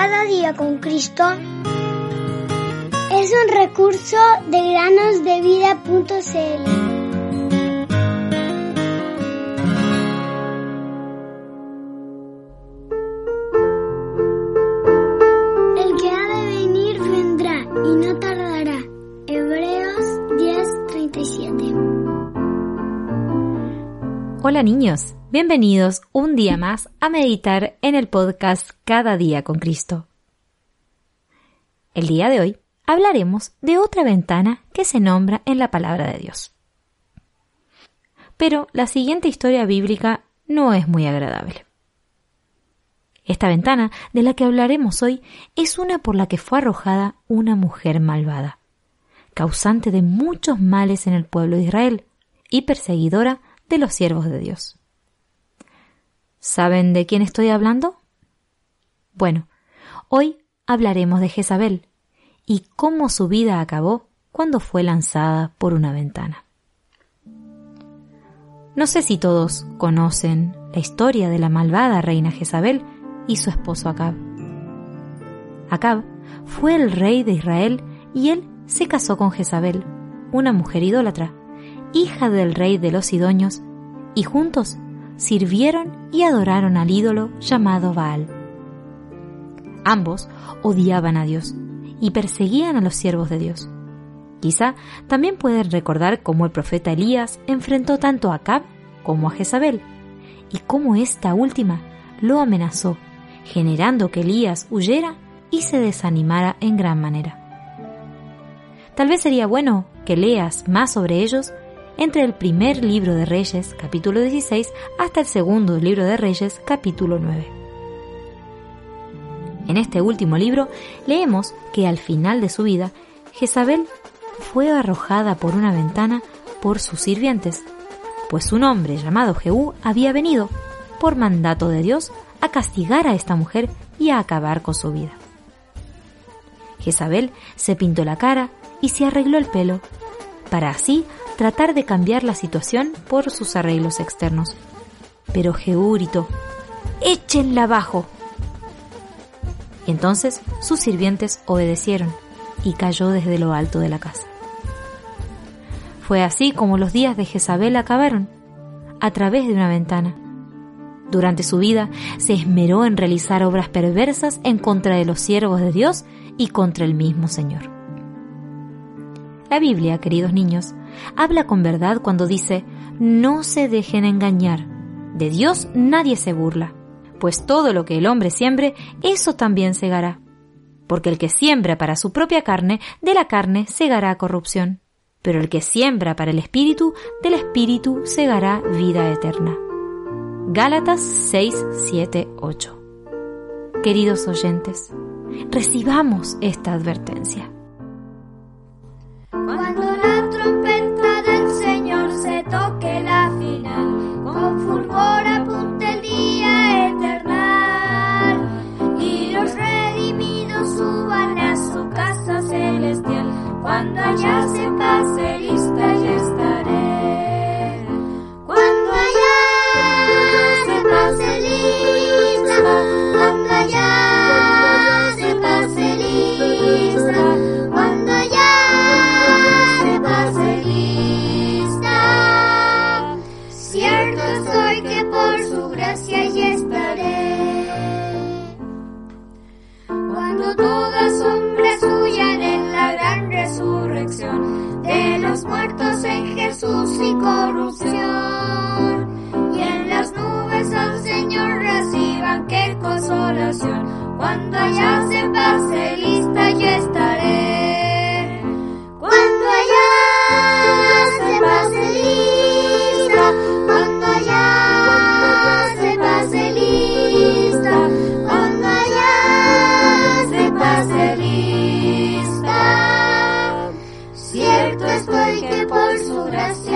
Cada día con Cristo es un recurso de granosdevida.cl. Hola niños, bienvenidos un día más a meditar en el podcast Cada día con Cristo. El día de hoy hablaremos de otra ventana que se nombra en la palabra de Dios. Pero la siguiente historia bíblica no es muy agradable. Esta ventana de la que hablaremos hoy es una por la que fue arrojada una mujer malvada, causante de muchos males en el pueblo de Israel y perseguidora de los siervos de Dios. ¿Saben de quién estoy hablando? Bueno, hoy hablaremos de Jezabel y cómo su vida acabó cuando fue lanzada por una ventana. No sé si todos conocen la historia de la malvada reina Jezabel y su esposo Acab. Acab fue el rey de Israel y él se casó con Jezabel, una mujer idólatra, hija del rey de los Sidonios, y juntos sirvieron y adoraron al ídolo llamado Baal. Ambos odiaban a Dios y perseguían a los siervos de Dios. Quizá también pueden recordar cómo el profeta Elías enfrentó tanto a Acab como a Jezabel, y cómo esta última lo amenazó, generando que Elías huyera y se desanimara en gran manera. Tal vez sería bueno que leas más sobre ellos entre el primer libro de Reyes, capítulo 16, hasta el segundo libro de Reyes, capítulo 9. En este último libro leemos que al final de su vida, Jezabel fue arrojada por una ventana por sus sirvientes, pues un hombre llamado Jehú había venido, por mandato de Dios, a castigar a esta mujer y a acabar con su vida. Jezabel se pintó la cara y se arregló el pelo, para así tratar de cambiar la situación por sus arreglos externos. Pero Jehú gritó, ¡Échenla abajo! Entonces sus sirvientes obedecieron y cayó desde lo alto de la casa. Fue así como los días de Jezabel acabaron, a través de una ventana. Durante su vida se esmeró en realizar obras perversas en contra de los siervos de Dios y contra el mismo Señor. La Biblia, queridos niños, habla con verdad cuando dice, no se dejen engañar, de Dios nadie se burla pues todo lo que el hombre siembre, eso también segará. Porque el que siembra para su propia carne, de la carne segará corrupción. Pero el que siembra para el espíritu, del espíritu segará vida eterna. Gálatas 6, 7, 8. Queridos oyentes, recibamos esta advertencia. Casa celestial, cuando allá se y corrupción. Y en las nubes al Señor reciban qué consolación. Cuando allá se pase lista yo estaré. Cuando allá se pase lista, cuando allá se pase lista, cuando allá se pase lista. Cierto estoy que por su gracia